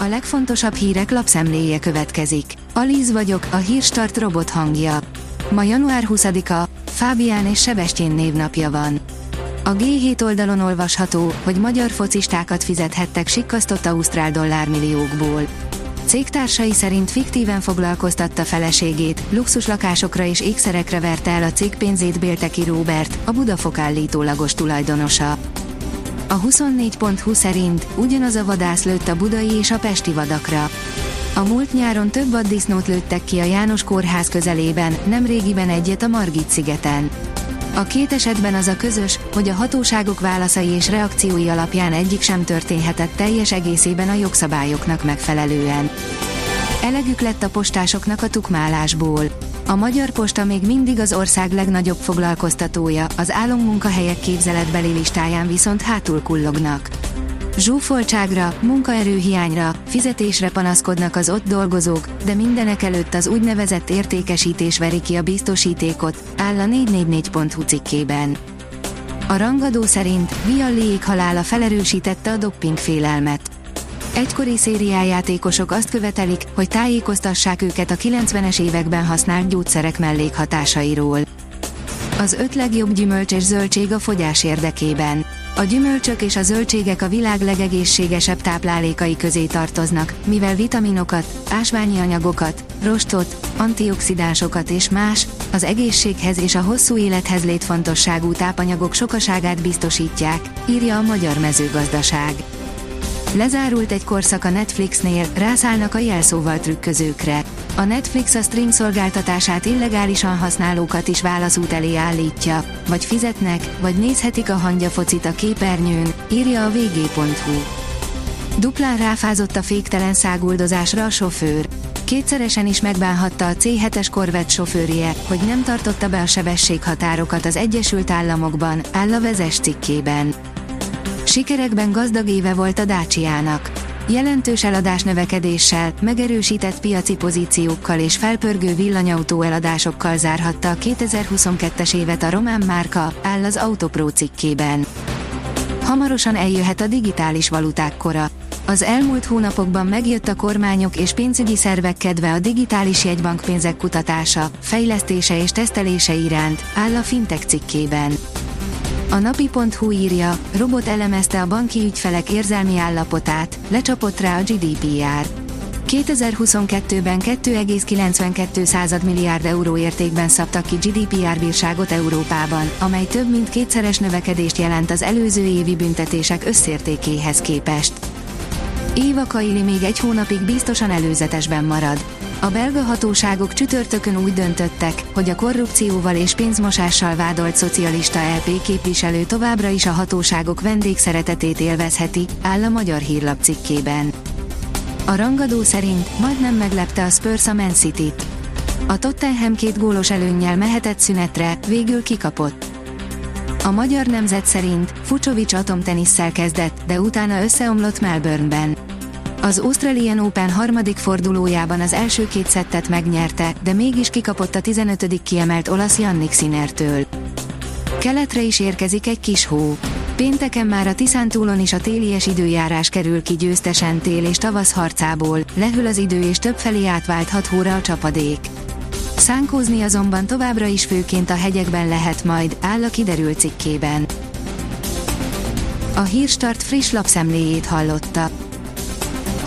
A legfontosabb hírek lapszemléje következik. Alíz vagyok, a hírstart robot hangja. Ma január 20-a, Fábián és Sebestyén névnapja van. A G7 oldalon olvasható, hogy magyar focistákat fizethettek sikkasztott ausztrál dollármilliókból. Cégtársai szerint fiktíven foglalkoztatta feleségét, luxuslakásokra és ékszerekre verte el a cég pénzét Bélteki Róbert, a Budafok állítólagos tulajdonosa. A 24.20 szerint ugyanaz a vadász lőtt a budai és a pesti vadakra. A múlt nyáron több vaddisznót lőttek ki a János kórház közelében, nem régiben egyet a Margit szigeten. A két esetben az a közös, hogy a hatóságok válaszai és reakciói alapján egyik sem történhetett teljes egészében a jogszabályoknak megfelelően. Elegük lett a postásoknak a tukmálásból. A Magyar Posta még mindig az ország legnagyobb foglalkoztatója, az álommunkahelyek képzeletbeli listáján viszont hátul kullognak. Zsúfoltságra, munkaerőhiányra, fizetésre panaszkodnak az ott dolgozók, de mindenek előtt az úgynevezett értékesítés veri ki a biztosítékot, áll a 444.hu cikkében. A rangadó szerint Vialli halála felerősítette a dopping félelmet. Egykori szériájátékosok azt követelik, hogy tájékoztassák őket a 90-es években használt gyógyszerek mellékhatásairól. Az öt legjobb gyümölcs és zöldség a fogyás érdekében. A gyümölcsök és a zöldségek a világ legegészségesebb táplálékai közé tartoznak, mivel vitaminokat, ásványi anyagokat, rostot, antioxidánsokat és más, az egészséghez és a hosszú élethez létfontosságú tápanyagok sokaságát biztosítják, írja a Magyar Mezőgazdaság. Lezárult egy korszak a Netflixnél, rászállnak a jelszóval trükközőkre. A Netflix a stream szolgáltatását illegálisan használókat is válaszút elé állítja, vagy fizetnek, vagy nézhetik a hangyafocit a képernyőn, írja a vg.hu. Duplán ráfázott a féktelen száguldozásra a sofőr. Kétszeresen is megbánhatta a C7-es korvett sofőrje, hogy nem tartotta be a sebességhatárokat az Egyesült Államokban, áll a vezes cikkében. Sikerekben gazdag éve volt a Dácsiának. Jelentős eladás növekedéssel, megerősített piaci pozíciókkal és felpörgő villanyautó eladásokkal zárhatta a 2022-es évet a román márka, áll az Autopro cikkében. Hamarosan eljöhet a digitális valuták kora. Az elmúlt hónapokban megjött a kormányok és pénzügyi szervek kedve a digitális jegybankpénzek kutatása, fejlesztése és tesztelése iránt, áll a Fintech cikkében. A napi.hu írja, robot elemezte a banki ügyfelek érzelmi állapotát, lecsapott rá a GDPR. 2022-ben 2,92 milliárd euró értékben szabtak ki GDPR bírságot Európában, amely több mint kétszeres növekedést jelent az előző évi büntetések összértékéhez képest. Éva Kaili még egy hónapig biztosan előzetesben marad. A belga hatóságok csütörtökön úgy döntöttek, hogy a korrupcióval és pénzmosással vádolt szocialista LP képviselő továbbra is a hatóságok vendégszeretetét élvezheti, áll a magyar hírlap cikkében. A rangadó szerint majdnem meglepte a Spurs a Man City-t. A Tottenham két gólos előnnyel mehetett szünetre, végül kikapott. A magyar nemzet szerint Fucsovics atomtenisszel kezdett, de utána összeomlott Melbourneben. Az Australian Open harmadik fordulójában az első két szettet megnyerte, de mégis kikapott a 15. kiemelt olasz Jannik Sinertől. Keletre is érkezik egy kis hó. Pénteken már a Tiszántúlon is a télies időjárás kerül ki győztesen tél és tavasz harcából, lehűl az idő és többfelé átválthat hóra a csapadék. Szánkózni azonban továbbra is főként a hegyekben lehet majd, áll a kiderült cikkében. A Hírstart friss lapszemléjét hallotta.